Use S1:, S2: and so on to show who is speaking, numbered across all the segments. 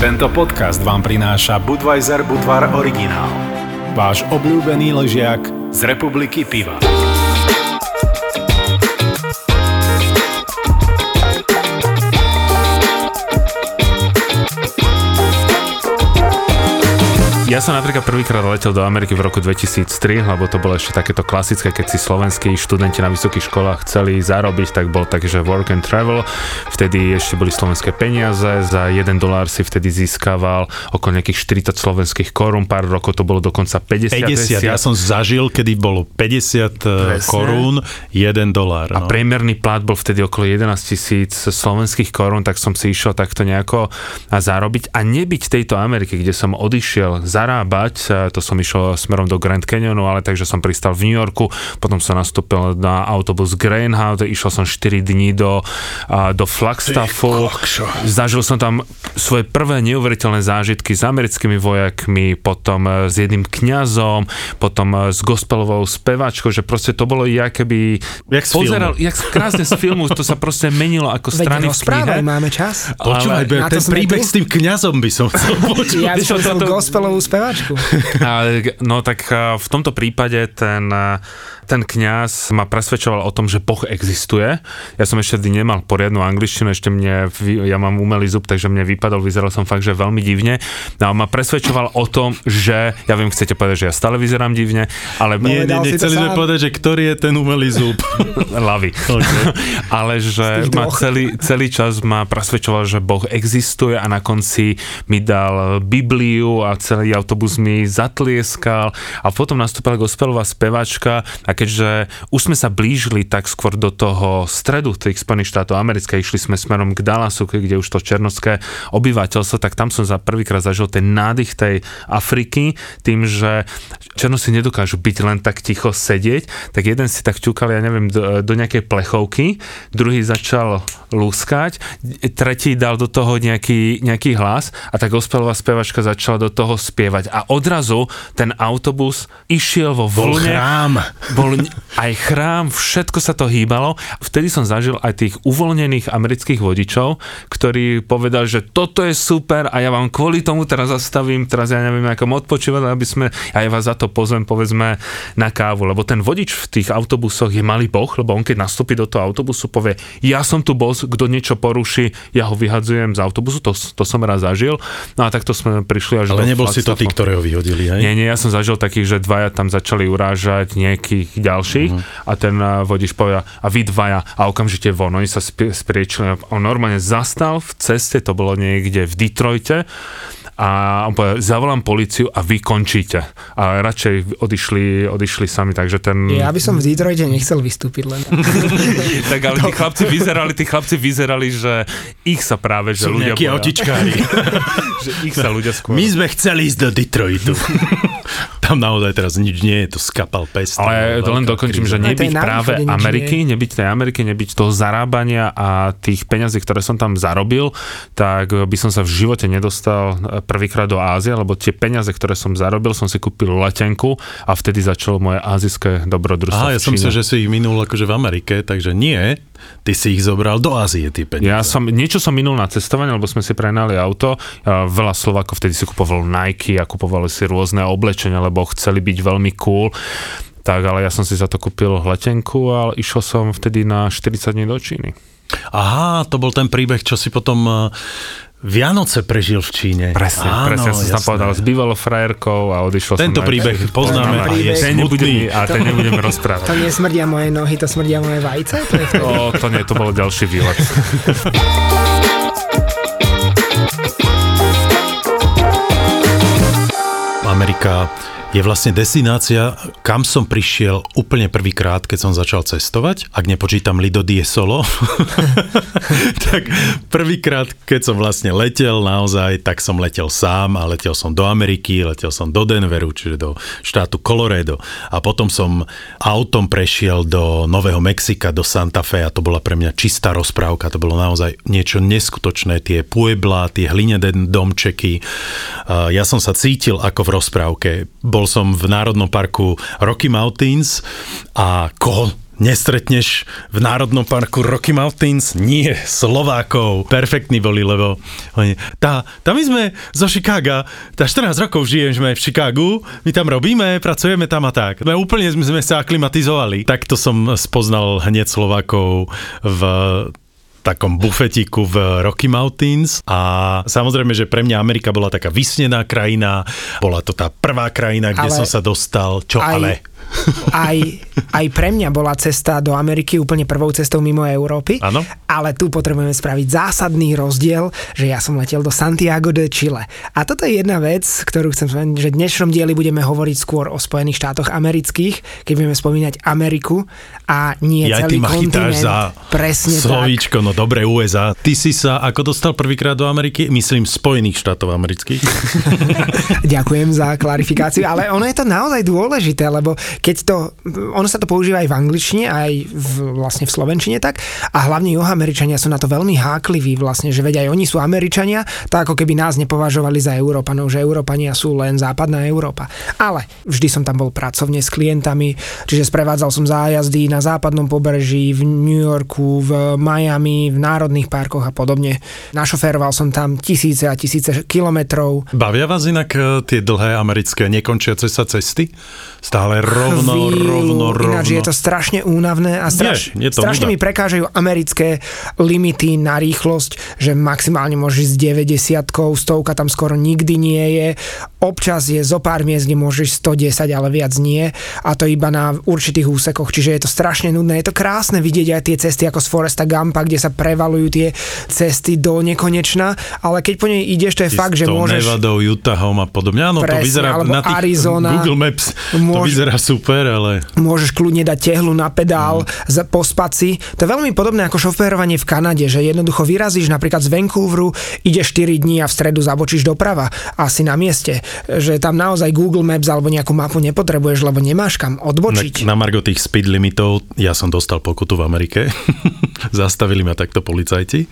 S1: Tento podcast vám prináša Budweiser Budvar Originál. Váš obľúbený ležiak z republiky Piva.
S2: Ja som napríklad prvýkrát letel do Ameriky v roku 2003, lebo to bolo ešte takéto klasické, keď si slovenskí študenti na vysokých školách chceli zarobiť, tak bol tak, že work and travel. Vtedy ešte boli slovenské peniaze, za 1 dolár si vtedy získaval okolo nejakých 40 slovenských korún, pár rokov to bolo dokonca 50.
S3: 50, ja som zažil, kedy bolo 50
S2: Presne.
S3: korún, 1 dolár.
S2: A
S3: No.
S2: priemerný plat bol vtedy okolo 11 tisíc slovenských korún, tak som si išiel takto nejako a zarobiť a nebyť tejto Ameriky, kde som odišiel zarábať, e, to som išiel smerom do Grand Canyonu, ale takže som pristal v New Yorku, potom som nastúpil na autobus Greyhound, išiel som 4 dní do, do Flagstaffu, zažil som tam svoje prvé neuveriteľné zážitky s americkými vojakmi, potom e, s jedným kňazom, potom e, s gospelovou spevačkou, že proste to bolo ja keby
S3: Jak z
S2: pozeral, jak z- krásne z filmu, to sa proste menilo ako
S4: Veď
S2: strany v knihe.
S4: máme čas.
S3: Počúvaj, ten príbeh
S4: tu.
S3: s tým kňazom by som chcel počuť.
S4: Ja som gospelovú spevačku.
S2: Ale, no tak a, v tomto prípade ten, a, ten kňaz ma presvedčoval o tom, že Boh existuje. Ja som ešte vtedy nemal poriadnu angličtinu, ešte mne, ja mám umelý zub, takže mne vypadol, vyzeral som fakt, že veľmi divne. No a ma presvedčoval o tom, že, ja viem, chcete povedať, že ja stále vyzerám divne, ale
S3: Nie, nie,
S4: Povedal
S3: nie,
S4: si to
S3: chceli sme povedať, že ktorý je ten umelý zub.
S2: Lavy. Ale že ma celý, celý čas ma presvedčoval, že Boh existuje a na konci mi dal Bibliu a celý autobus mi zatlieskal a potom nastúpila gospelová spevačka a keďže už sme sa blížili tak skôr do toho stredu tých Spojených štátov amerických, išli sme smerom k Dallasu, kde už to černoské obyvateľstvo, tak tam som za prvýkrát zažil ten nádych tej Afriky, tým, že černosi nedokážu byť len tak ticho sedieť, tak jeden si tak ťukal, ja neviem, do, do nejakej plechovky, druhý začal lúskať, tretí dal do toho nejaký, nejaký hlas a tá gospelová spevačka začala do toho spievať a odrazu ten autobus išiel vo
S3: Bol
S2: vlne
S3: chrám.
S2: bol aj chrám, všetko sa to hýbalo. Vtedy som zažil aj tých uvoľnených amerických vodičov, ktorí povedali, že toto je super a ja vám kvôli tomu teraz zastavím, teraz ja neviem, ako odpočívať, aby sme, a ja vás za to pozvem, povedzme, na kávu, lebo ten vodič v tých autobusoch je malý boh, lebo on keď nastúpi do toho autobusu, povie, ja som tu boss, kto niečo poruší, ja ho vyhadzujem z autobusu, to, to som raz zažil. No a takto sme prišli až
S3: Ale
S2: do
S3: nebol si to ty,
S2: Flagstaffu.
S3: ktorého vyhodili, hej?
S2: Nie, nie, ja som zažil takých, že dvaja tam začali urážať nejakých ďalších uh-huh. a ten uh, vodič povedal, a vy dvaja a okamžite von, oni sa spie- spriečili, on normálne zastal v ceste, to bolo niekde v Detroite a on povedal, zavolám policiu a vy končíte. A radšej odišli, odišli sami, takže ten...
S4: Ja by som v Detroite nechcel vystúpiť len.
S2: Tak ale tí chlapci vyzerali, tí chlapci vyzerali, že ich sa práve, že
S3: Sú
S2: ľudia boja.
S3: autičkári.
S2: že ich sa ľudia skôr...
S3: My sme chceli ísť do Detroitu. Tam naozaj teraz nič nie je, to skapal pest.
S2: Ale to len dokončím, že
S4: to je
S2: nebyť práve Ameriky, nebyť tej Ameriky, nebyť toho zarábania a tých peňazí, ktoré som tam zarobil, tak by som sa v živote nedostal e, prvýkrát do Ázie, lebo tie peniaze, ktoré som zarobil, som si kúpil letenku a vtedy začalo moje azijské dobrodružstvo.
S3: Aha, ja som myslel, že si ich minul akože v Amerike, takže nie. Ty si ich zobral do Ázie, tie peniaze.
S2: Ja som, niečo som minul na cestovanie, lebo sme si prenali auto. Veľa Slovákov vtedy si kupovalo Nike a kupovali si rôzne oblečenia, lebo chceli byť veľmi cool. Tak, ale ja som si za to kúpil letenku a išiel som vtedy na 40 dní do Číny.
S3: Aha, to bol ten príbeh, čo si potom eh, Vianoce prežil v Číne.
S2: Presne,
S3: Áno,
S2: presne, ja som tam povedal s bývalou frajerkou a odišiel
S3: Tento
S2: som...
S3: príbeh poznáme a je
S2: ten nebudeme, a ten nebudeme
S4: To
S2: rozprávať.
S4: nesmrdia moje nohy, to smrdia moje vajce? To je vtedy.
S2: O, to nie, to bol ďalší výlet.
S3: Amerika je vlastne destinácia, kam som prišiel úplne prvýkrát, keď som začal cestovať, ak nepočítam Lido Die Solo. tak prvýkrát, keď som vlastne letel naozaj, tak som letel sám a letel som do Ameriky, letel som do Denveru, čiže do štátu Colorado. A potom som autom prešiel do Nového Mexika, do Santa Fe a to bola pre mňa čistá rozprávka. To bolo naozaj niečo neskutočné. Tie puebla, tie hlinené domčeky. Ja som sa cítil ako v rozprávke. Bol som v Národnom parku Rocky Mountains a koho nestretneš v Národnom parku Rocky Mountains? Nie, Slovákov. Perfektní boli, lebo oni, tá, tam my sme zo Chicaga, tá 14 rokov žijem, sme v Chicagu, my tam robíme, pracujeme tam a tak. My úplne sme, sme sa aklimatizovali. Takto som spoznal hneď Slovákov v takom bufetiku v Rocky Mountains. A samozrejme, že pre mňa Amerika bola taká vysnená krajina, bola to tá prvá krajina, kde
S4: Ale
S3: som sa dostal, čo
S4: aj-
S3: ale?
S4: Aj, aj pre mňa bola cesta do Ameriky úplne prvou cestou mimo Európy.
S3: Áno.
S4: Ale tu potrebujeme spraviť zásadný rozdiel, že ja som letel do Santiago de Chile. A toto je jedna vec, ktorú chcem spomenúť, že v dnešnom dieli budeme hovoriť skôr o Spojených štátoch amerických, keď budeme spomínať Ameriku a nie
S3: Ja ty
S4: celý
S3: ma chytáš
S4: kontinent.
S3: za
S4: Presne tak.
S3: slovíčko, no dobre USA. Ty si sa ako dostal prvýkrát do Ameriky? Myslím Spojených štátov amerických.
S4: Ďakujem za klarifikáciu, ale ono je to naozaj dôležité, lebo keď to, ono sa to používa aj v angličtine, aj v, vlastne v slovenčine tak a hlavne juhoameričania sú na to veľmi hákliví vlastne, že veď aj oni sú Američania, tak ako keby nás nepovažovali za Európanov, že Európania sú len západná Európa. Ale vždy som tam bol pracovne s klientami, čiže sprevádzal som zájazdy na západnom pobreží, v New Yorku, v Miami, v národných parkoch a podobne. Našoféroval som tam tisíce a tisíce kilometrov.
S3: Bavia vás inak e, tie dlhé americké nekončiace sa cesty? Stále rovno,
S4: chvíľu,
S3: rovno, rovno.
S4: Ináč je to strašne únavné a straš,
S3: Je, je to
S4: strašne mi prekážajú americké limity na rýchlosť, že maximálne môžeš z 90 stovka tam skoro nikdy nie je. Občas je zo pár miest, kde môžeš 110, ale viac nie. A to iba na určitých úsekoch, čiže je to strašne nudné. Je to krásne vidieť aj tie cesty ako z Foresta Gampa, kde sa prevalujú tie cesty do nekonečna, ale keď po nej ideš, to je fakt, že
S3: to
S4: môžeš...
S3: Nevadou, Utahom a podobne. Áno, to
S4: Presne,
S3: vyzerá
S4: alebo
S3: na tých
S4: Arizona.
S3: Google Maps. To
S4: Môž-
S3: vyzerá super, ale
S4: môžeš kľudne dať tehlu na pedál mm. po spaci. To je veľmi podobné ako šoférovanie v Kanade, že jednoducho vyrazíš napríklad z Vancouveru, ideš 4 dní a v stredu zabočíš doprava asi na mieste. Že tam naozaj Google Maps alebo nejakú mapu nepotrebuješ, lebo nemáš kam odbočiť.
S3: na, na margo tých speed limitov ja som dostal pokutu v Amerike. Zastavili ma takto policajti.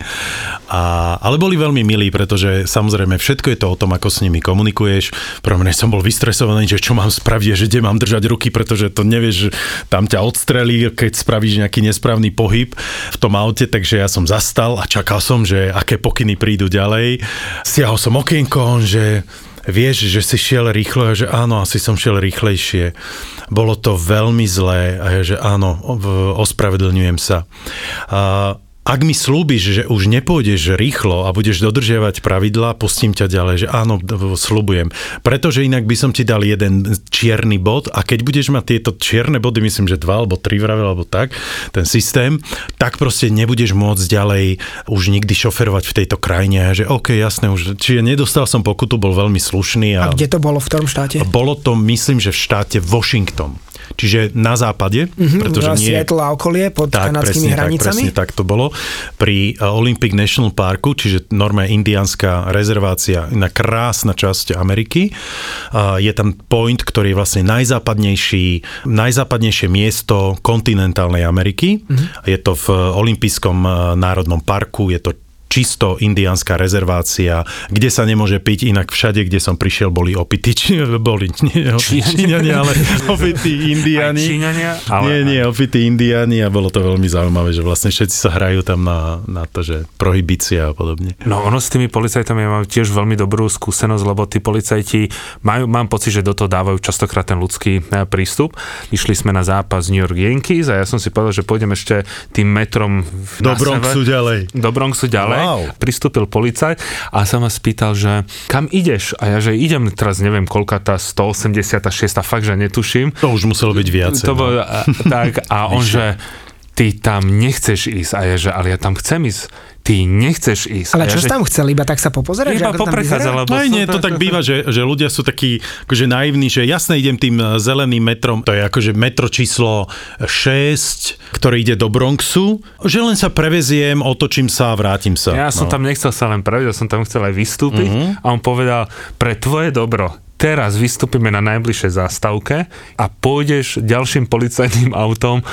S3: A, ale boli veľmi milí, pretože samozrejme všetko je to o tom, ako s nimi komunikuješ. Prvom som bol vystresovaný, že čo mám spraviť, že kde mám držať ruky, pretože to nevieš, tam ťa odstrelí, keď spravíš nejaký nesprávny pohyb v tom aute, takže ja som zastal a čakal som, že aké pokyny prídu ďalej. Stiahol som okienko, že vieš, že si šiel rýchlo, a že áno, asi som šiel rýchlejšie. Bolo to veľmi zlé a ja, že áno, ospravedlňujem sa. A ak mi slúbiš, že už nepôjdeš rýchlo a budeš dodržiavať pravidlá, pustím ťa ďalej, že áno, slúbujem. Pretože inak by som ti dal jeden čierny bod a keď budeš mať tieto čierne body, myslím, že dva alebo tri vravel alebo tak, ten systém, tak proste nebudeš môcť ďalej už nikdy šoferovať v tejto krajine. Že OK, jasné, už, čiže nedostal som pokutu, bol veľmi slušný.
S4: A
S3: A,
S4: kde to bolo, v ktorom štáte?
S3: bolo to, myslím, že v štáte Washington. Čiže na západe, mm-hmm, pretože nie...
S4: A okolie pod
S3: Tak,
S4: kanadskými
S3: presne tak,
S4: hranicami?
S3: presne tak to bolo. Pri uh, Olympic National Parku, čiže norme indianská rezervácia, na krásna časť Ameriky. Uh, je tam point, ktorý je vlastne najzápadnejší, najzápadnejšie miesto kontinentálnej Ameriky. Mm-hmm. Je to v Olympijskom uh, národnom parku, je to čisto indiánska rezervácia, kde sa nemôže piť, inak všade, kde som prišiel, boli opity, či, boli nie,
S2: Číňania.
S3: Číňania, ale opity
S2: Číňania, ale-
S3: Nie, nie, opity indiáni a bolo to veľmi zaujímavé, že vlastne všetci sa hrajú tam na, na to, že prohibícia a podobne.
S2: No ono s tými policajtami ja mám tiež veľmi dobrú skúsenosť, lebo tí policajti majú, mám pocit, že do toho dávajú častokrát ten ľudský e, prístup. Išli sme na zápas New York Yankees a ja som si povedal, že pôjdem ešte tým metrom
S3: Do Bronxu ďalej.
S2: Do Bronxu ďalej.
S3: Wow.
S2: Pristúpil policajt a sa ma spýtal, že kam ideš? A ja, že idem teraz, neviem, koľka tá 186, fakt, že netuším.
S3: To už muselo byť viacej.
S2: To
S3: no.
S2: bol, a, tak, a on, že ty tam nechceš ísť. A ja, že ale ja tam chcem ísť. Ty nechceš ísť.
S4: Ale
S2: a ja,
S4: čo
S2: že,
S4: tam chcel? Iba tak sa popozerať? že
S2: Iba
S4: vyzerá?
S2: lebo...
S3: No aj
S2: som-
S3: nie, to tak býva, že, že ľudia sú takí akože naivní, že jasne idem tým e, zeleným metrom, to je akože metro číslo 6, ktorý ide do Bronxu, že len sa preveziem, otočím sa a vrátim sa.
S2: Ja som
S3: no.
S2: tam nechcel sa len prejsť, ja som tam chcel aj vystúpiť
S3: Mhm.
S2: a on povedal, pre tvoje dobro, teraz vystúpime na najbližšej zástavke a pôjdeš ďalším policajným autom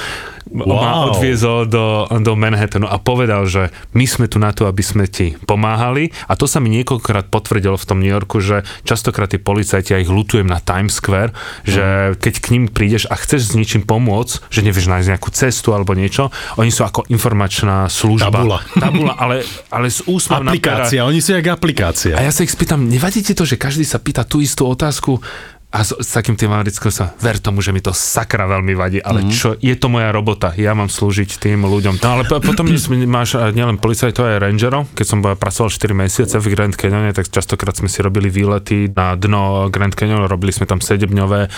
S2: ma
S3: Wow.
S2: odviezol do, do Manhattanu a povedal, že my sme tu na to, aby sme ti pomáhali a to sa mi niekoľkokrát potvrdilo v tom New Yorku, že častokrát tí policajti, ja ich lutujem na Times Square, že keď k ním prídeš a chceš s niečím pomôcť, že nevieš nájsť nejakú cestu alebo niečo, oni sú ako informačná služba.
S3: Tabula.
S2: Tabula, ale, ale s úsmevom
S3: Aplikácia, oni sú jak aplikácia.
S2: a ja sa ich spýtam, nevadí ti to, že každý sa pýta tú istú otázku a s, s takým tým americkým sa, ver tomu, že mi to sakra veľmi vadí, ale mm. čo, je to moja robota, ja mám slúžiť tým ľuďom. No ale po- potom máš nielen policajtov, aj rangerov, keď som pracoval 4 mesiace v Grand Canyone, tak častokrát sme si robili výlety na dno Grand Canyon, robili sme tam 7-dňové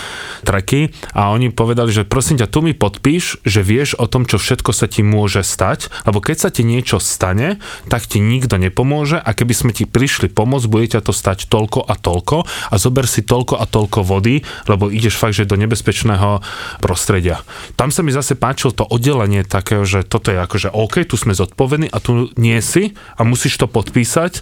S2: treky. A oni povedali, že prosím ťa, tu mi podpíš, že vieš o tom, čo všetko sa ti môže stať, lebo keď sa ti niečo stane, tak ti nikto nepomôže. A keby sme ti prišli pomôcť, bude ťa to stať toľko a toľko. A zober si toľko a toľko vody, lebo ideš fakt, že do nebezpečného prostredia. Tam sa mi zase páčilo to oddelenie takého, že toto je akože OK, tu sme zodpovední a tu nie si a musíš to podpísať.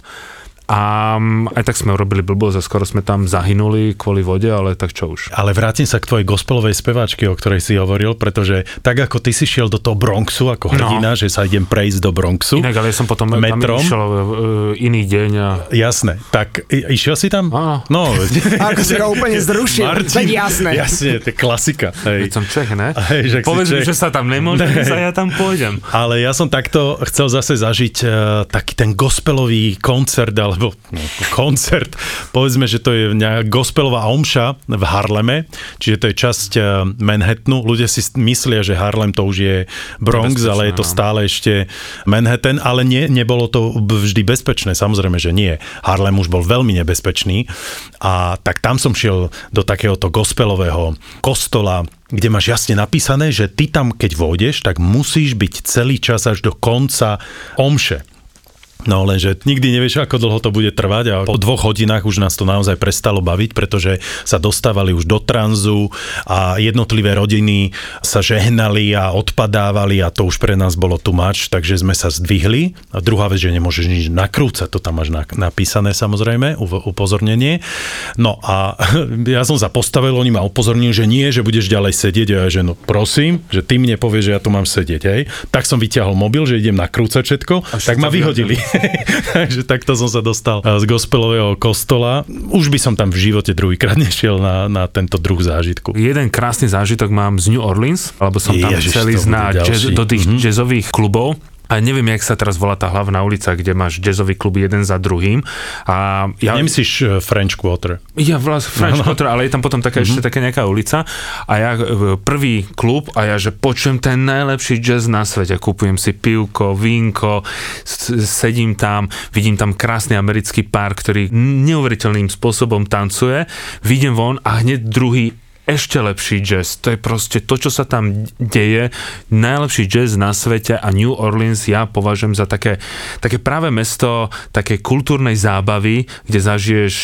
S2: A mm, aj tak sme urobili blbosť a skoro sme tam zahynuli kvôli vode, ale tak čo už.
S3: Ale vrátim sa k tvojej gospelovej speváčke, o ktorej si hovoril, pretože tak ako ty si šiel do toho Bronxu ako hrdina, že sa idem prejsť do Bronxu.
S2: Inak, ale ja som potom
S3: Metrom?
S2: tam išiel uh, iný deň a
S3: Jasné, tak i- išiel si tam?
S2: Áno.
S3: No,
S4: Ako si ho úplne zrušil,
S3: Martin,
S4: veď jasné.
S3: Jasne, to je klasika.
S2: Veď
S3: Hej.
S2: som Čech, ne?
S3: Hej,
S2: Povedz mi, že sa tam nemôže
S3: Ne.
S2: ja tam pôjdem.
S3: Ale ja som takto chcel zase zažiť uh, taký ten gospelový koncert, alebo no, koncert, povedzme, že to je gospelová omša v Harleme, čiže to je časť uh, Manhattanu. Ľudia si myslia, že Harlem to už je Bronx,
S2: Bezpečné,
S3: ale je to
S2: no.
S3: stále ešte Manhattan, ale nie, nebolo to vždy bezpečné, samozrejme, že nie. Harlem už bol veľmi nebezpečný a tak tam som šiel do takéhoto gospelového kostola, kde máš jasne napísané, že ty tam, keď vôjdeš, tak musíš byť celý čas až do konca omše. No lenže nikdy nevieš, ako dlho to bude trvať a po dvoch hodinách už nás to naozaj prestalo baviť, pretože sa dostávali už do tranzu a jednotlivé rodiny sa žehnali a odpadávali a to už pre nás bolo tu mač, takže sme sa zdvihli. A druhá vec, že nemôžeš nič nakrúcať, to tam máš na- napísané samozrejme, upozornenie. No a ja som sa postavil, oni ma upozornili, že nie, že budeš ďalej sedieť a ja, že no prosím, že ty mne povieš, že ja tu mám sedieť, hej. Tak som vyťahol mobil, že idem nakrúcať všetko, tak ma vyhodili. Takže takto som sa dostal eh, z gospelového kostola. Už by som tam v živote druhýkrát nešiel na, na tento druh zážitku.
S2: Jeden krásny zážitok mám z New Orleans, lebo som tam
S3: Ježiš,
S2: chcel ísť na jazz, do tých
S3: Mhm.
S2: jazzových klubov. A neviem, jak sa teraz volá tá hlavná ulica, kde máš jazzový klub jeden za druhým. A ja,
S3: Nemyslíš eh, French Quarter?
S2: Ja vlastne French
S3: No, no.
S2: Quarter, ale je tam potom taká, ešte taká nejaká ulica a ja e, prvý klub a ja, že počujem ten najlepší jazz na svete, kúpujem si pivko, vínko, sedím tam, vidím tam krásny americký pár, ktorý neuveriteľným spôsobom tancuje, vidím von a hneď druhý ešte lepší jazz. To je proste to, čo sa tam deje. Najlepší jazz na svete a New Orleans ja považujem za také, také práve mesto také kultúrnej zábavy, kde zažiješ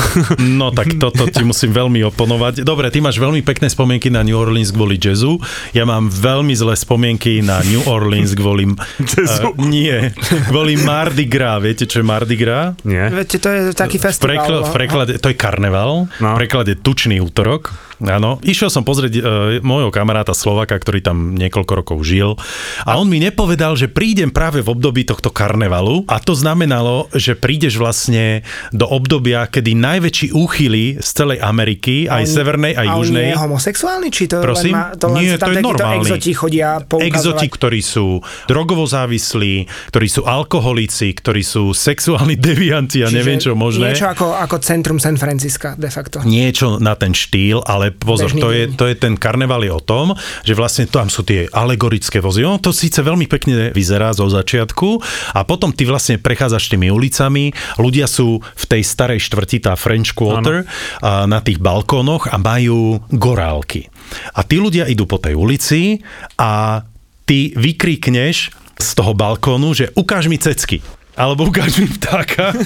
S3: No tak toto ti musím veľmi oponovať. Dobre, ty máš veľmi pekné spomienky na New Orleans kvôli jazzu. Ja mám veľmi zlé spomienky na New Orleans kvôli...
S2: Jazzu?
S3: Uh, nie, kvôli Mardi Gras. Viete, čo je Mardi Gras?
S2: Nie?
S4: Viete, to je taký
S3: V,
S4: festival.
S3: prekl-
S4: no.
S3: v preklade, to je karneval,
S2: No.
S3: v preklade tučný útorok. Áno, išiel som pozrieť uh, môjho kamaráta Slovaka, ktorý tam niekoľko rokov žil a on mi nepovedal, že prídem práve v období tohto karnevalu a to znamenalo, že prídeš vlastne do obdobia, kedy najväčší úchyly z celej Ameriky, aj
S4: On-
S3: severnej, aj
S4: a on
S3: južnej,
S4: nie je homosexuálny? Či to
S3: Prosím?
S4: len má, to len
S3: Nie,
S4: tam
S3: to je normálny.
S4: exoti chodia poukazovať?
S3: exoti, ktorí sú drogovo závislí, ktorí sú alkoholici, ktorí sú sexuálni devianti a
S4: Čiže
S3: neviem čo možné.
S4: Niečo ako, ako centrum San Francisca, de facto.
S3: niečo na ten štýl, ale pozor,
S4: Bežný
S3: to je, to je ten karneval je o tom, že vlastne tam sú tie alegorické vozy. Ono to síce veľmi pekne vyzerá zo začiatku a potom ty vlastne prechádzaš tými ulicami, ľudia sú v tej starej štvrti, tá French Quarter, a na tých balkónoch a majú gorálky. A tí ľudia idú po tej ulici a ty vykríkneš z toho balkónu, že ukáž mi cecky. Alebo ukáž mi vtáka.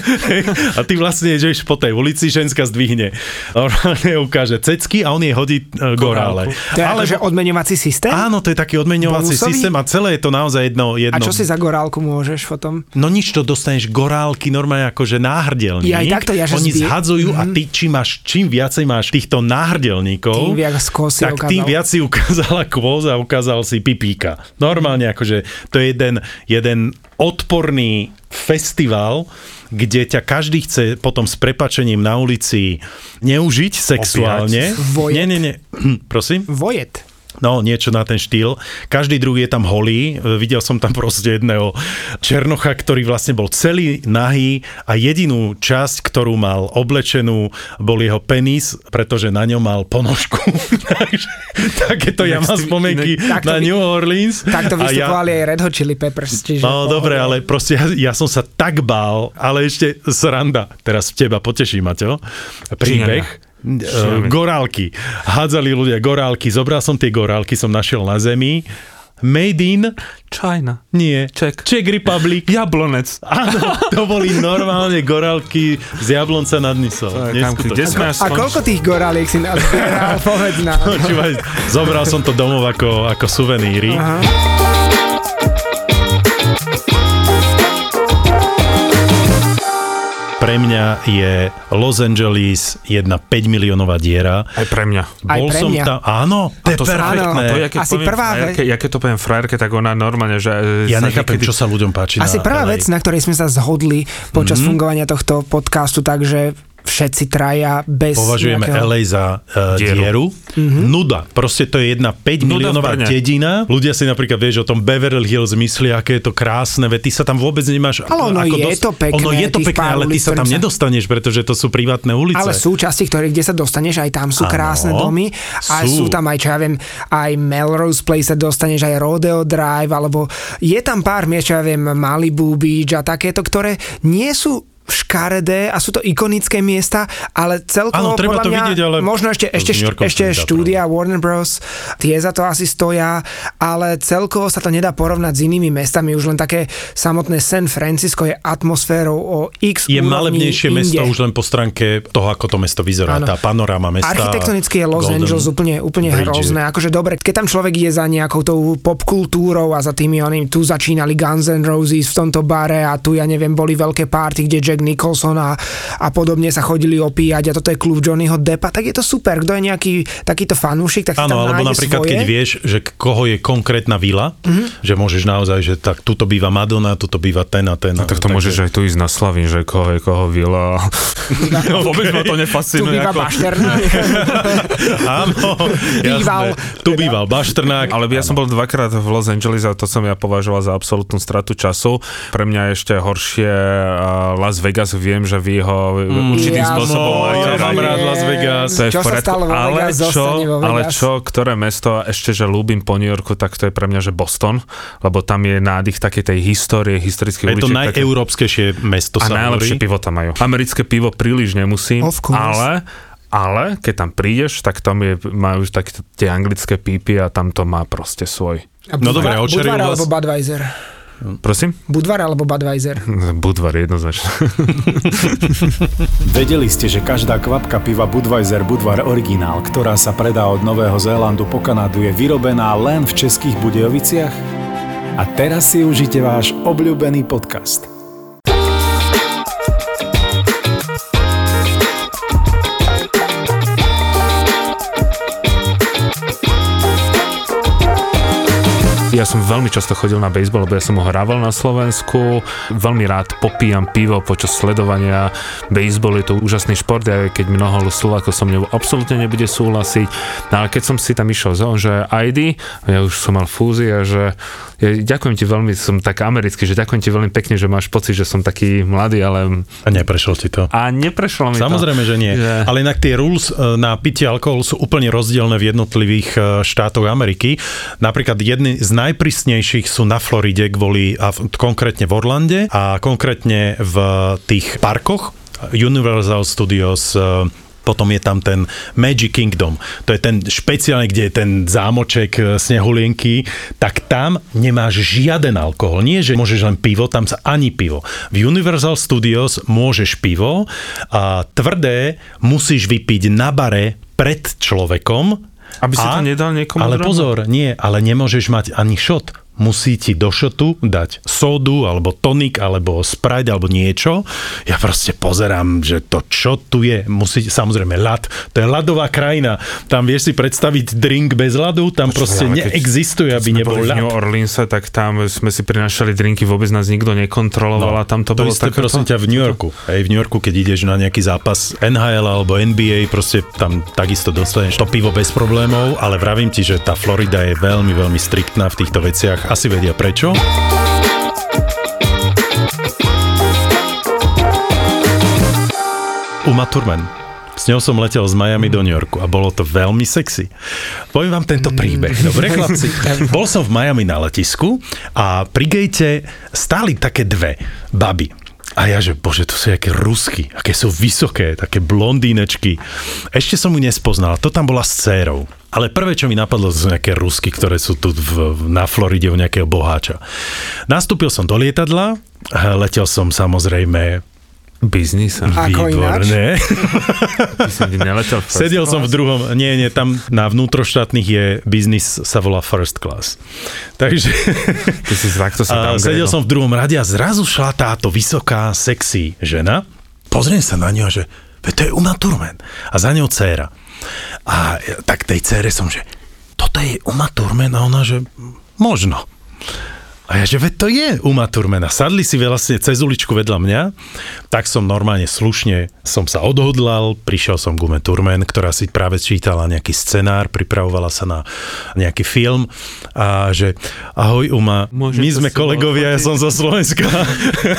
S3: a ty vlastne ideš po tej ulici, ženská zdvihne. Normálne ukáže cecky a on jej hodí e, gorále.
S4: To je akože odmeňovací systém?
S3: Áno, to je taký odmeňovací
S4: Bonusový?
S3: systém a celé je to naozaj jedno... jedno
S4: A čo si za gorálku môžeš potom?
S3: No nič, to dostaneš gorálky normálne akože náhrdelník.
S4: Ja aj takto, ja, že
S3: Oni
S4: zbie-
S3: zhadzujú a ty čím, máš, čím viacej máš týchto náhrdelníkov,
S4: Tým viac
S3: tak
S4: ukázal.
S3: tým viac si ukázala kôz a ukázal si pipíka. Normálne akože to je jeden, jeden odporný festival, kde ťa každý chce potom s prepačením na ulici neužiť sexuálne.
S4: Vojet.
S3: Nie, nie, nie. Prosím?
S4: Vojet.
S3: No, niečo na ten štýl. Každý druhý je tam holý. Videl som tam proste jedného černocha, ktorý vlastne bol celý nahý a jedinú časť, ktorú mal oblečenú, bol jeho penis, pretože na ňom mal ponožku. Takže takéto ja mám spomienky na New Orleans.
S4: Takto
S3: A ja-
S4: vystupovali aj Red Hot Chili Peppers. Čiže
S3: No dobre, ale proste ja, ja som sa tak bál, ale ešte sranda. Teraz teba poteší, Maťo. Príbeh.
S2: Číňania.
S3: E, Gorálky. Hádzali ľudia gorálky. Zobral som tie gorálky, som našiel na zemi. Made in...
S2: China.
S3: Nie.
S2: Czech.
S3: Czech Republic.
S2: Jablonec.
S3: Áno, to boli normálne gorálky z Jablonca nad Nisou.
S2: Kde sme až
S4: A koľko tých goráliek si nazbieral? Povedz nám.
S3: Počúvaj, zobral som to domov ako, ako suveníry.
S4: Aha.
S3: Pre mňa je Los Angeles jedna 5 miliónová diera.
S2: Aj pre mňa.
S4: Aj
S3: Bol
S4: pre
S3: som
S4: mňa.
S3: tam, áno, to je perfektné.
S2: To ja keď
S4: Asi
S2: poviem
S4: prvá
S2: frajerke, ja keď to poviem frajerke, tak ona normálne, že... e,
S3: Ja
S2: sa
S3: nechápem,
S2: niekedy-
S3: čo sa ľuďom páči
S4: Asi
S3: na
S4: prvá
S3: LA.
S4: vec, na ktorej sme sa zhodli počas
S3: Mhm.
S4: fungovania tohto podcastu, takže všetci traja bez
S3: Považujeme
S4: nejakého...
S3: LA za uh,
S2: Dieru.
S3: dieru. Nuda. Proste to je jedna 5
S2: Nuda
S3: miliónová dedina. Ľudia si napríklad, vieš, o tom Beverly Hills myslia, aké je to krásne, veď ty sa tam vôbec nemáš...
S4: Ale ono je to pekné,
S3: Ono je to pekné, ale ty sa tam
S4: sa-
S3: nedostaneš, pretože to sú privátne ulice.
S4: Ale sú časti, ktoré, kde sa dostaneš, aj tam sú
S3: Áno,
S4: krásne domy. A
S3: sú.
S4: sú. tam aj, čo ja viem, aj Melrose Place sa dostaneš, aj Rodeo Drive, alebo je tam pár miest, čo ja viem, Malibu Beach a takéto, ktoré nie sú škaredé a sú to ikonické miesta, ale celkovo
S3: Áno, treba
S4: podľa
S3: to
S4: mňa,
S3: vidieť, ale
S4: možno ešte, ešte, ešte štúdia Warner Bros. tie za to asi stoja, ale celkovo sa to nedá porovnať s inými mestami, už len také samotné San Francisco je atmosférou o x
S3: je malebnejšie
S4: inde.
S3: mesto už len po stránke toho, ako to mesto vyzerá,
S4: Áno.
S3: tá panoráma mesta.
S4: Architektonicky je Los
S3: Golden
S4: Angeles úplne, úplne hrozné. Akože dobre, keď tam človek je za nejakou tou popkultúrou a za tými oným, tu začínali Guns N' Roses v tomto bare a tu, ja neviem, boli veľké party, kde Jack Nicholson a, a podobne sa chodili opíjať a toto je klub Johnnyho Deppa, tak je to super. Kto je nejaký takýto fanúšik, tak si
S3: Áno,
S4: tam
S3: alebo napríklad,
S4: svoje.
S3: keď vieš, že koho je konkrétna vila, mm-hmm. že môžeš naozaj, že tak tuto býva Madonna, tuto býva ten a ten.
S2: No, tak to môžeš aj tu ísť na Slavín, že koho je koho vila. No, vôbec ma to
S4: Tu
S2: nefascinuje.
S4: býva
S2: Ako...
S4: Bašternák.
S3: Áno,
S4: Býval.
S3: jasné. Tu býval Bašternák.
S2: Ale ja som bol dvakrát v Los Angeles a to som ja považoval za absolútnu stratu času. Pre mňa je ešte horšie a Las Vegas, viem, že vy ho určitým
S4: ja
S2: spôsobom
S4: no,
S2: máte
S3: ja mám rád Las Vegas.
S2: To je
S4: Čo sa stalo vo
S2: ale
S4: Vegas,
S2: čo,
S4: vo
S2: ale
S4: Vegas.
S2: čo, ktoré mesto ešte, že ľúbim po New Yorku, tak to je pre mňa, že Boston, lebo tam je nádych takej tej histórie, historických
S3: Je to
S2: uličiek.
S3: najeurópskejšie mesto,
S2: a najlepšie
S3: hovorí.
S2: pivo tam majú. Americké pivo príliš nemusím, ale ale keď tam prídeš, tak tam je, majú už také tie anglické pípy a tam to má proste svoj.
S3: No dobre,
S4: Budvar-
S3: očeril
S4: Budvar
S3: vás-
S4: alebo Budweiser.
S2: Prosím?
S4: Budvar alebo Budweiser.
S2: Budvar jednoznačne.
S1: Vedeli ste, že každá kvapka piva Budweiser Budvar Originál, ktorá sa predá od Nového Zélandu po Kanadu, je vyrobená len v Českých Budejoviciach? A teraz si užite váš obľúbený podcast.
S2: Ja som veľmi často chodil na baseball, lebo ja som ho hrával na Slovensku. Veľmi rád popíjam pivo počas sledovania. Baseball je to úžasný šport, aj keď mnoho Slovákov so mnou absolútne nebude súhlasiť. No ale keď som si tam išiel že ID, ja už som mal fúzia, že ja, ďakujem ti veľmi, som tak americký, že ďakujem ti veľmi pekne, že máš pocit, že som taký mladý, ale
S3: A neprešlo ti to.
S2: a neprešlo mi
S3: Samozrejme,
S2: to.
S3: že nie.
S2: Že-
S3: Ale inak tie rules e, na pitie alkoholu sú úplne rozdielne v jednotlivých e, štátoch Ameriky. Napríklad jedny z najprísnejších sú na Floride kvôli, a v- konkrétne v Orlande a konkrétne v tých parkoch Universal Studios, e, potom je tam ten Magic Kingdom, to je ten špeciálny, kde je ten zámoček e, snehulienky, tak tam nemáš žiaden alkohol. Nie, že môžeš len pivo, tam sa ani pivo. V Universal Studios môžeš pivo a tvrdé musíš vypiť na bare pred človekom,
S2: aby si
S3: a,
S2: to nedal niekomu
S3: Ale
S2: druhému?
S3: pozor, nie, ale nemôžeš mať ani šot musí ti do šotu dať sodu, alebo tonik, alebo sprite, alebo niečo. Ja proste pozerám, že to čo tu je, musí, samozrejme ľad, to je ľadová krajina. Tam vieš si predstaviť drink bez ľadu, tam
S2: Počkaj,
S3: proste neexistuje,
S2: Keď
S3: aby nebol
S2: v New
S3: ľad.
S2: Orleanse, tak tam sme si prinašali drinky, vôbec nás nikto nekontroloval a tam to,
S3: to
S2: bolo
S3: isté
S2: takéto-
S3: prosím ťa v New Yorku. Hej, v New Yorku, keď ideš na nejaký zápas NHL alebo NBA, proste tam takisto dostaneš to pivo bez problémov, ale vravím ti, že tá Florida je veľmi, veľmi striktná v týchto veciach. Asi vedia prečo. Uma Thurman. S ňou som letel z Miami do New Yorku a bolo to veľmi sexy. Poviem vám tento príbeh. Dobre, chlapci? Bol som v Miami na letisku a pri gate stáli také dve baby. A ja, že bože, to sú nejaké rusky, aké sú vysoké, také blondínečky. Ešte som ju nespoznal, to tam bola s dcérou. Ale prvé, čo mi napadlo, to sú nejaké rusky, ktoré sú tu v, na Floride u nejakého boháča. Nastúpil som do lietadla, letel som samozrejme
S2: Biznis.
S4: Ako
S2: first
S3: Sedel som v
S2: class?
S3: druhom, nie, nie, tam na vnútroštátnych je biznis sa volá first class. Takže
S2: Ty si takto sa
S3: a
S2: tam
S3: sedel som v druhom rade a zrazu šla táto vysoká, sexy žena. Pozriem sa na ňu a že "Veď to je Uma Thurman. A za ňou dcéra. A tak tej dcére som, že toto je Uma Thurman a ona, že možno. A ja, že veď to je Uma Thurman. A sadli si vlastne cez uličku vedľa mňa, tak som normálne slušne som sa odhodlal, prišiel som k Ume Thurman, ktorá si práve čítala nejaký scenár, pripravovala sa na nejaký film a že ahoj Uma,
S2: Môžem
S3: my sme kolegovia, ja som zo Slovenska.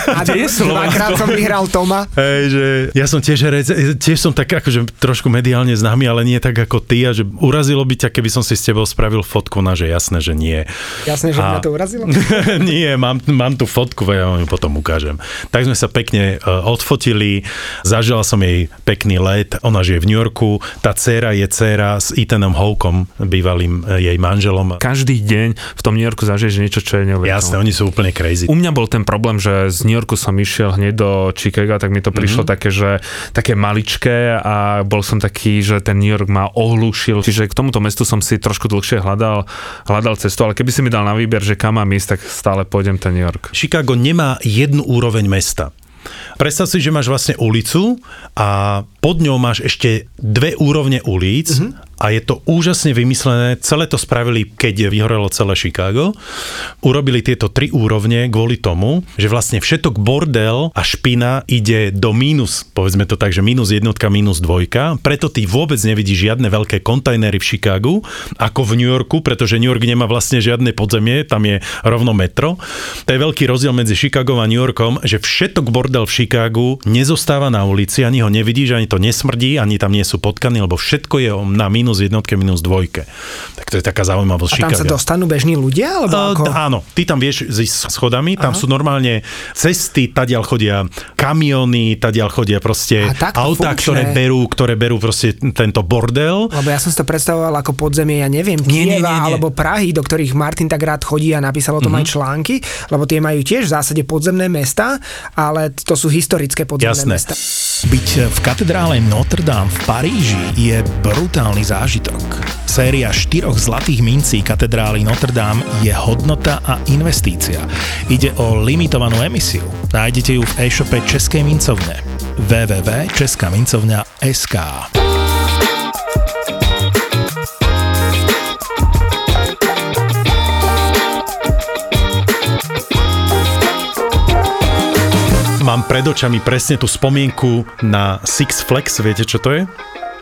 S4: A dvakrát som vyhral Toma.
S3: Hej, že ja som tiež herec, tiež som tak akože trošku mediálne známy, ale nie tak ako ty a že urazilo by ťa, keby som si s tebou spravil fotku na, že jasné, že nie.
S4: Jasné, že
S3: A-
S4: mňa to urazilo.
S3: nie, mám, mám tu fotku, ja vám ju potom ukážem. Tak sme sa pekne uh, odfotili, zažila som jej pekný let, ona žije v New Yorku, tá dcéra je dcéra s Ethanom Hawkom, bývalým uh, jej manželom.
S2: Každý deň v tom New Yorku zažiješ niečo, čo je neuveriteľné.
S3: Jasné, oni sú úplne crazy.
S2: U mňa bol ten problém, že z New Yorku som išiel hneď do Chicaga, tak mi to prišlo mm-hmm. také, že také maličké a bol som taký, že ten New York ma ohlúšil. Čiže k tomuto mestu som si trošku dlhšie hľadal, hľadal cestu, ale keby si mi dal na výber, že kam mám ísť, tak stále pôjdem ten New York.
S3: Chicago nemá jednu úroveň mesta. Predstav si, že máš vlastne ulicu a pod ňou máš ešte dve úrovne ulic mm-hmm. A je to úžasne vymyslené. Celé to spravili, keď vyhorelo celé Chicago. Urobili tieto tri úrovne kvôli tomu, že vlastne všetok bordel a špina ide do mínus, povedzme to tak, že mínus jednotka, mínus dvojka. Preto ty vôbec nevidíš žiadne veľké kontajnery v Chicagu, ako v New Yorku, pretože New York nemá vlastne žiadne podzemie, tam je rovno metro. To je veľký rozdiel medzi Chicagom a New Yorkom, že všetok bordel v Chicagu nezostáva na ulici, ani ho nevidíš, ani to nesmrdí, ani tam nie sú potkany, lebo všetko je na mínus jednotke, mínus dvojke. Tak to je taká zaujímavosť
S4: A tam sa
S3: Chicaga.
S4: dostanú bežní ľudia? Alebo
S3: Uh,
S4: ako?
S3: áno, ty tam vieš ísť schodami, tam sú normálne cesty, tadiaľ chodia kamiony, tadiaľ chodia proste autá, ktoré berú, ktoré berú proste tento bordel.
S4: Lebo ja som si to predstavoval ako podzemie, ja neviem,
S3: Nie, nie,
S4: Kieva
S3: nie, nie.
S4: alebo Prahy, do ktorých Martin tak rád chodí a napísal o tom
S3: Mhm.
S4: aj články, lebo tie majú tiež v zásade podzemné mesta, ale to sú historické podzemné
S3: Jasné.
S4: mesta.
S5: Byť v katedrále Notre Dame v Paríži je brutálny zážitok. Séria štyroch zlatých mincí katedrály Notre Dame je hodnota a investícia. Ide o limitovanú emisiu. Nájdete ju v e-shope Českej mincovne www.českamincovňa.sk
S3: Mám pred očami presne tú spomienku na Six Flags, viete čo to je?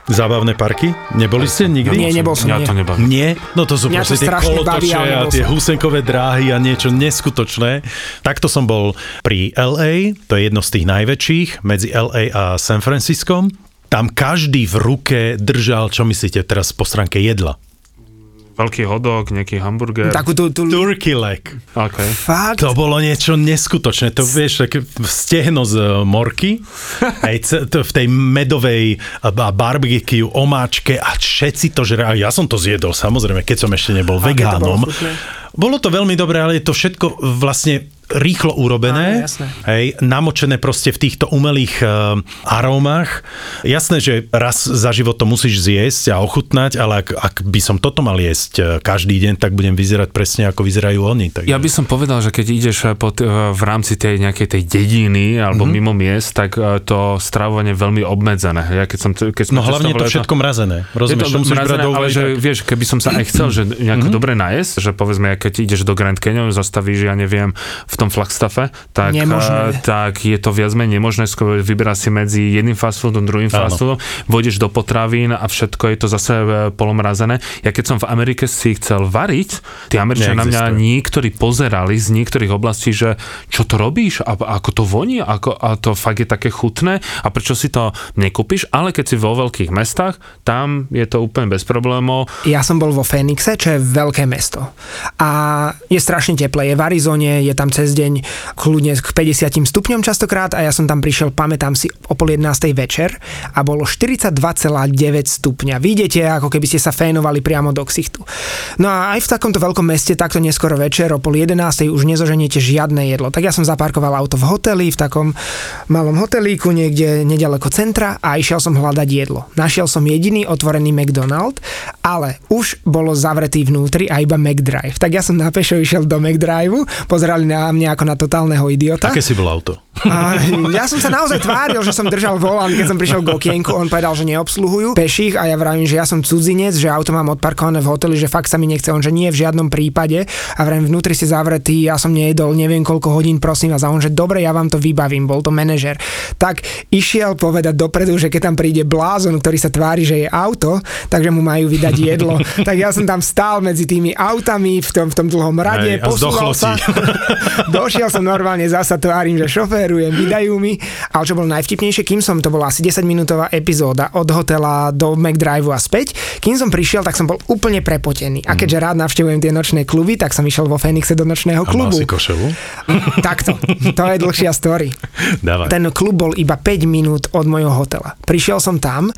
S3: Zábavné parky? Neboli ste nikdy?
S4: Nie, nebol som,
S2: Mňa
S4: nie.
S2: to nebaví.
S3: Nie? No to sú
S4: Mňa to
S3: proste tie
S4: baví,
S3: kolotoče
S4: ale
S3: a tie
S4: som.
S3: husenkové dráhy a niečo neskutočné. Takto som bol pri LA, to je jedno z tých najväčších, medzi LA a San Francisco. Tam každý v ruke držal, čo myslíte teraz po stránke jedla?
S2: Veľký hodok, nejaký hamburger.
S4: Takú tú, tú...
S3: Turkey leg.
S2: Okay.
S4: Fakt?
S3: To bolo niečo neskutočné. To vieš, tak stehno z e, morky, aj to v tej medovej a a barbecue omáčke a všetci to žrali. Ja som to zjedol, samozrejme, keď som ešte nebol
S4: to bolo
S3: vegánom.
S4: chutné?
S3: Bolo to veľmi dobré, ale je to všetko vlastne rýchlo urobené,
S4: Áno, jasné.
S3: hej, namočené proste v týchto umelých uh, arómach. Jasné, že raz za život to musíš zjesť a ochutnať, ale ak, ak by som toto mal jesť eh, každý deň, tak budem vyzerať presne ako vyzerajú oni. Takže...
S2: Ja by som povedal, že keď ideš eh, pod, v rámci tej nejakej tej dediny alebo mm-hmm. mimo miest, tak to stravovanie je veľmi obmedzené. Ja keď som, keď sme
S3: No hlavne je to všetko mrazené.
S2: je
S3: Rozumieš,
S2: to
S3: to
S2: mrazené, ale že
S3: tak-
S2: vieš, keby som sa aj chcel, že nejako mm-hmm. dobre najesť, že povedzme, keď ideš do Grand Canyon, zastavíš, ja neviem, v tom Flagstaffe, tak,
S4: Nemožné.
S2: eh, tak je to viac menej nemožné, skôr vyberá si medzi jedným fast foodom, druhým
S3: Áno.
S2: fast foodom, vôjdeš do potravín a všetko je to zase eh, polomrazené. Ja keď som v Amerike si chcel variť, tí Američania na mňa niektorí pozerali z niektorých oblastí, že čo to robíš a ako to voní, ako, a to fakt je také chutné a prečo si to nekúpiš, ale keď si vo veľkých mestách, tam je to úplne bez problémov.
S4: Ja som bol vo Phoenixe, čo je veľké mesto. A je strašne teplé. Je v Arizone, je tam cez deň kľudne k 50 stupňom častokrát a ja som tam prišiel, pamätám si, o pol 11. večer a bolo 42,9 stupňa. Vidíte, ako keby ste sa fénovali priamo do ksichtu. No a aj v takomto veľkom meste, takto neskoro večer, o pol 11. už nezoženiete žiadne jedlo. Tak ja som zaparkoval auto v hoteli, v takom malom hotelíku niekde nedaleko centra a išiel som hľadať jedlo. Našiel som jediný otvorený McDonald, ale už bolo zavretý vnútri a iba McDrive. Tak ja som na pešo išiel do McDriveu, pozerali na mňa ako na totálneho idiota.
S3: Aké si bolo auto?
S4: A ja som sa naozaj tváril, že som držal volant, keď som prišiel k okienku, on povedal, že neobsluhujú peších a ja vravím, že ja som cudzinec, že auto mám odparkované v hoteli, že fakt sa mi nechce, on že nie v žiadnom prípade a vravím, vnútri si zavretý, ja som nejedol neviem koľko hodín, prosím vás, a on že dobre, ja vám to vybavím, bol to manažer. Tak išiel povedať dopredu, že keď tam príde blázon, ktorý sa tvári, že je auto, takže mu majú vydať jedlo. tak ja som tam stál medzi tými autami v tom, v tom dlhom rade,
S3: Hej,
S4: posúval sa. Došiel som normálne, zasa tvárim, že šoférujem, vydajú mi. Ale čo bolo najvtipnejšie, kým som, to bola asi 10-minútová epizóda od hotela do McDriveu a späť, kým som prišiel, tak som bol úplne prepotený. A keďže rád navštevujem tie nočné kluby, tak som išiel vo Fenixe do nočného
S3: A mal
S4: klubu.
S3: si košelu?
S4: Takto, to je dlhšia story.
S3: Dávaj.
S4: Ten klub bol iba 5 minút od mojho hotela. Prišiel som tam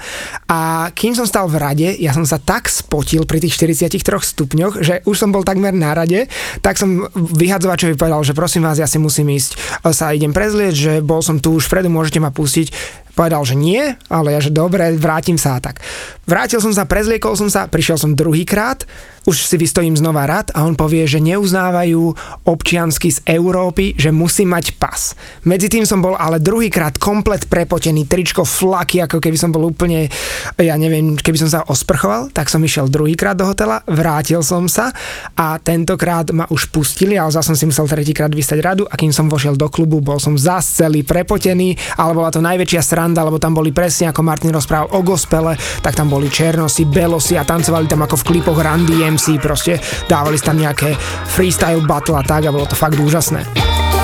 S4: a kým som stal v rade, ja som sa tak spotil pri tých 43 stupňoch, že už som bol takmer na rade, tak som vyhadzovačovi povedal, že prosím vás, ja si musím ísť, sa idem prezlieť, že bol som tu už vpredu, môžete ma pustiť. Povedal, že nie, ale ja, že dobre, vrátim sa a tak. Vrátil som sa, prezliekol som sa, prišiel som druhýkrát, už si vystojím znova rad a on povie, že neuznávajú občiansky z Európy, že musí mať pas. Medzi tým som bol ale druhýkrát komplet prepotený, tričko flaky, ako keby som bol úplne, ja neviem, keby som sa osprchoval, tak som išiel druhýkrát do hotela, vrátil som sa a tentokrát ma už pustili, ale zase som si musel tretíkrát vystať radu a kým som vošiel do klubu, bol som zas celý prepotený, ale bola to najväčšia sranda, lebo tam boli presne ako Martin rozprával o gospele, tak tam boli černosi, belosi a tancovali tam ako v klipoch Randy MC, proste dávali tam nejaké freestyle battle a tak a bolo to fakt úžasné.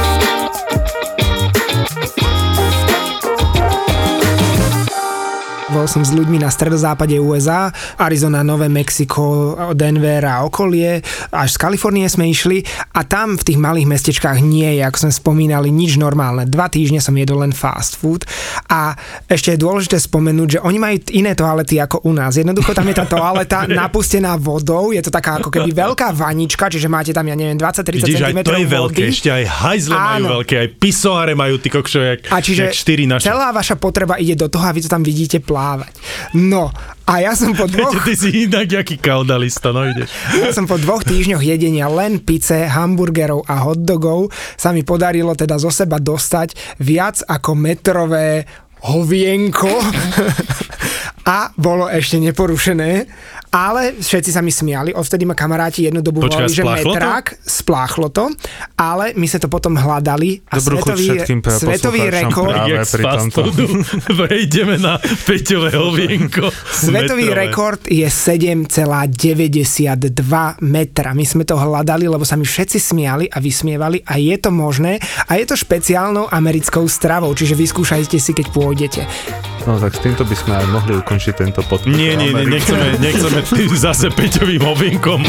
S4: Bol som s ľuďmi na stredozápade USA, Arizona, Nové Mexiko, Denver a okolie, až z Kalifornie sme išli a tam v tých malých mestečkách nie je, ako sme spomínali, nič normálne. Dva týždne som jedol len fast food a ešte je dôležité spomenúť, že oni majú iné toalety ako u nás. Jednoducho tam je tá toaleta napustená vodou, je to taká ako keby veľká vanička, čiže máte tam, ja neviem, 20-30
S3: Vidíš,
S4: cm
S3: to je veľké,
S4: vody.
S3: ešte aj hajzle majú veľké, aj pisoáre majú ty kokšo, jak,
S4: A čiže
S3: jak 4 naše.
S4: celá vaša potreba ide do toho a vy to tam vidíte plávať. No, a ja som po dvoch,
S3: Ty si inak jaký kaudalista, no ideš.
S4: ja som po dvoch týždňoch jedenia len pice, hamburgerov a hotdogov sa mi podarilo teda zo seba dostať viac ako metrové hovienko a bolo ešte neporušené, ale všetci sa mi smiali, odvtedy ma kamaráti jednu dobu
S3: Počkaj,
S4: volali, že
S3: spláchlo to?
S4: metrák, spláchlo to, ale my sme to potom hľadali a
S2: Dobrú
S4: svetový, svetový rekord
S3: Jak z prejdeme na Peťové hovienko.
S4: Svetový
S3: metrové.
S4: rekord je 7,92 metra. My sme to hľadali, lebo sa mi všetci smiali a vysmievali a je to možné a je to špeciálnou americkou stravou, čiže vyskúšajte si, keď pôjdete.
S2: No tak s týmto by sme aj mohli ukončiť tento podcast.
S3: Nie, nie, nie, nechceme, nechceme zase Peťovým hovinkom.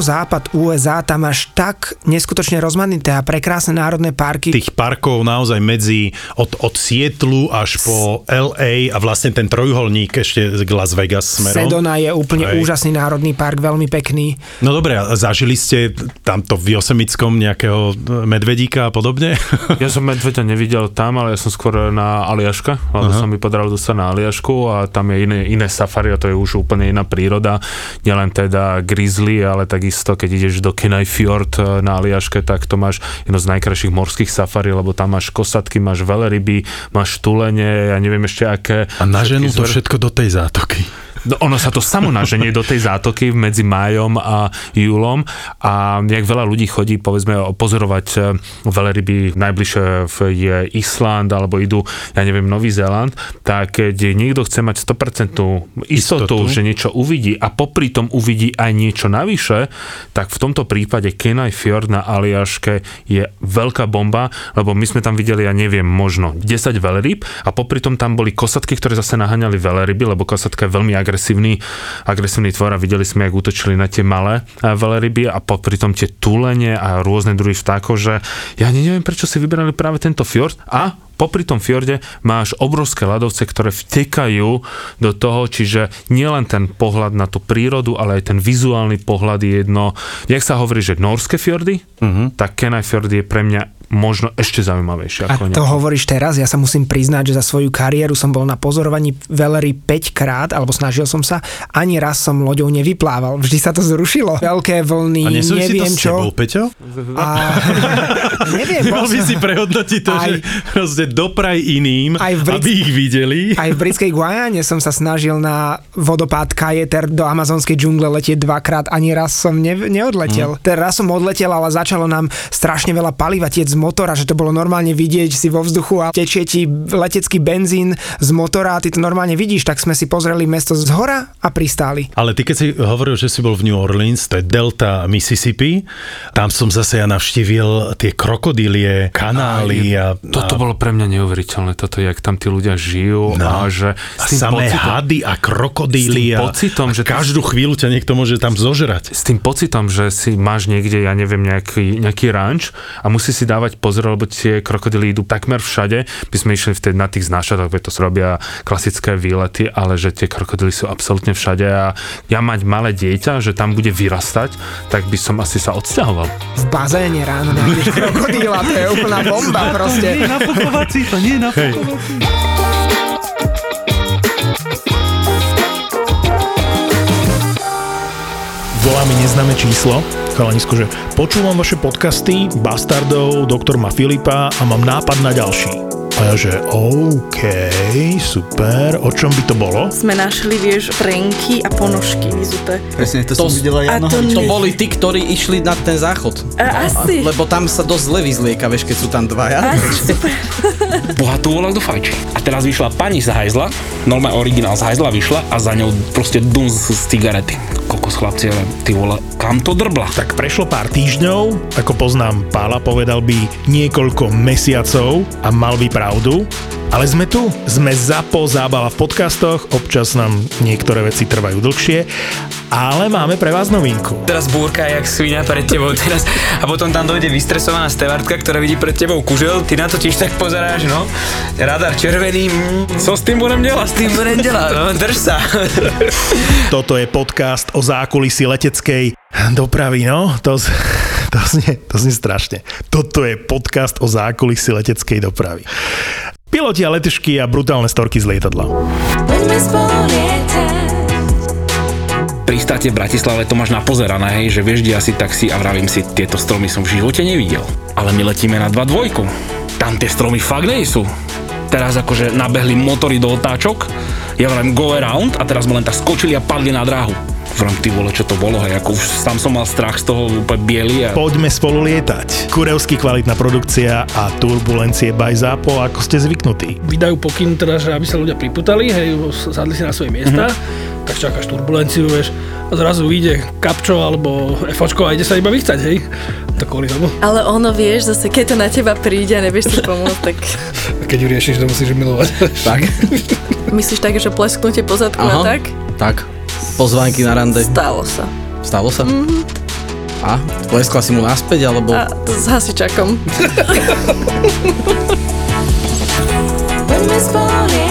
S4: Juhozápad USA, tam máš tak neskutočne rozmanité a prekrásne národné parky.
S3: Tých parkov naozaj medzi od, od Sietlu až po LA a vlastne ten trojuholník ešte k Las Vegas smerom.
S4: Sedona je úplne
S3: Hej.
S4: úžasný národný park, veľmi pekný.
S3: No dobre, a zažili ste tamto v Josemickom nejakého medvedíka a podobne?
S2: Ja som medveďa nevidel tam, ale ja som skôr na Aliaška, lebo
S3: Aha.
S2: som mi podaral dostať na Aliašku a tam je iné, iné safari a to je už úplne iná príroda. Nielen teda grizzly, ale takisto, keď ideš do Kenai Fjord eh, na Aliaške, tak to máš jedno z najkrajších morských safari, lebo tam máš kosatky, máš veľryby, máš tulene, ja neviem ešte aké.
S3: A naženú to
S2: Všetky zver-
S3: všetko do tej zátoky.
S2: No, ono sa to samo naženie do tej zátoky medzi májom a júlom a jak veľa ľudí chodí, povedzme, pozorovať e, veľryby, najbližšie v- je Island alebo idú, ja neviem, Nový Zéland, tak keď niekto chce mať 100% istotu,
S3: Istotu.
S2: že niečo uvidí a popri tom uvidí aj niečo navyše, tak v tomto prípade Kenai Fjord na Aliaške je veľká bomba, lebo my sme tam videli, ja neviem, možno 10 veľryb a popri tom tam boli kosatky, ktoré zase naháňali veľryby, lebo kosatka je veľmi agresívny, agresívny tvor a videli sme, jak útočili na tie malé eh, veľryby a popri tom tie tulene a rôzne druhy vtákov, že ja neviem, prečo si vybrali práve tento fjord a popri tom fjorde máš obrovské ľadovce, ktoré vtekajú do toho, čiže nielen ten pohľad na tú prírodu, ale aj ten vizuálny pohľad je jedno, jak sa hovorí, že norské fjordy, uh-huh. tak Kenai fjord je pre mňa možno ešte zaujímavejšie.
S4: A
S2: Ako
S4: to
S2: nejaký-
S4: hovoríš teraz, ja sa musím priznať, že za svoju kariéru som bol na pozorovaní velery 5 krát, alebo snažil som sa, ani raz som loďou nevyplával, vždy sa to zrušilo. Veľké vlny,
S3: A nesúvisí to
S4: neviem
S3: s
S4: čo.
S3: tebou, Peťo?
S4: A... neviem,
S3: Mal by si prehodnotiť to,
S4: Aj-
S3: že proste dopraj iným,
S4: Aj v Brit-
S3: aby ich videli.
S4: Aj v britskej Guajane som sa snažil na vodopád Kajeter do amazonskej džungle letieť dvakrát, ani raz som ne, neodletel. Mm. Ten raz som odletel, ale začalo nám strašne veľa paliva tieť z motora, že to bolo normálne vidieť si vo vzduchu a tečie ti letecký benzín z motora a ty to normálne vidíš, tak sme si pozreli mesto z hora a pristáli.
S3: Ale ty keď si hovoril, že si bol v New Orleans, to je delta Mississippi, tam som zase ja navštívil tie krokodílie, kanály a,
S2: Toto
S3: a,
S2: bolo pre mňa neuveriteľné, toto, jak tam tí ľudia žijú
S3: No.
S2: a že
S3: a samé hady a krokodíly
S2: s tým
S3: a,
S2: pocitom,
S3: a
S2: že
S3: každú chvíľu ťa niekto môže tam zožrať.
S2: s tým pocitom, že si máš niekde, ja neviem, nejaký, nejaký ranč a musí si dávať pozor, lebo tie krokodily idú takmer všade. My sme išli vtedy na tých znašatok, veď to robia klasické výlety, ale že tie krokodily sú absolútne všade a ja mať malé dieťa, že tam bude vyrastať, tak by som asi sa odsťahoval.
S4: V bazéne ráno nájdeš krokodíla, to je úplná bomba proste.
S2: to nie je nafukovací.
S5: Volá mi neznáme číslo, chalanisko, že počúvam vaše podcasty, Bastardov, doktor ma Filipa a mám nápad na ďalší. A ja že OK, super, o čom by to bolo?
S6: sme našli, vieš, prenky a ponožky vyzuté.
S7: Presne, to,
S8: To,
S7: som videla
S6: a
S7: ja.
S6: to
S8: to boli tí, ktorí išli na ten záchod.
S6: A, asi.
S8: Lebo tam sa dosť zle vyzlieka, vieš, keď sú tam dvaja.
S6: Asi, super.
S9: bohatú volá do fajči. A teraz vyšla pani z hajzla, normálne originál z hajzla vyšla a za ňou proste dum z, z cigarety. Kokos chlapci, ale ty vole, kam to drbla?
S5: Tak prešlo pár týždňov, ako poznám Pála, povedal by niekoľko mesiacov a mal by pravdu. Ale sme tu, sme ZAPO zábava v podcastoch, občas nám niektoré veci trvajú dlhšie, ale máme pre vás novinku.
S10: teraz búrka jak svinia pred tebou teraz a potom tam dojde vystresovaná stevardka, ktorá vidí pred tebou kužel, ty na to tiež tak pozeráš, no. Radar červený, mm, co s tým budem delať? S tým budem delať, no, drž sa.
S5: Toto je podcast o zákulisí leteckej dopravy, no. To, z- to, znie, to znie strašne. Toto je podcast o zákulisí leteckej dopravy. Piloti a letušky a brutálne storky z lietadla.
S9: Pristáte v Bratislave, to máš napozerané, hej, že vieš, kde asi taxi a vravím si, tieto stromy som v živote nevidel. Ale my letíme na 2.2. Tam tie stromy fakt nie sú. Teraz akože nabehli motory do otáčok, ja vravím go around a teraz sme len tak skočili a padli na dráhu. Vravím, ty vole, čo to bolo, hej, ako už tam som mal strach z toho úplne biely a
S5: Poďme spolu lietať. Kurevsky kvalitná produkcia a turbulencie by zápo, ako ste zvyknutí.
S11: vydajú pokyn, teda, že aby sa ľudia priputali, hej, sadli si na svoje miesta,
S5: Mhm.
S11: tak čakáš turbulenciu, vieš, a zrazu vyjde kapčo alebo FOčko a ide sa iba vychcať, hej. to kolízamo.
S6: Ale ono vieš, zase keď to na teba príde a nevieš si pomôcť, tak
S11: keď ju riešiš, to musíš milovať.
S8: Tak,
S6: myslíš tak, že plesknutie po zadku a
S8: Aha.
S6: tak?
S8: tak. Pozvánky na rande.
S6: Stalo sa.
S8: Stalo sa? Mm-hmm. A? Leskla si mu naspäť, alebo...
S6: A s hasičakom.
S7: Spot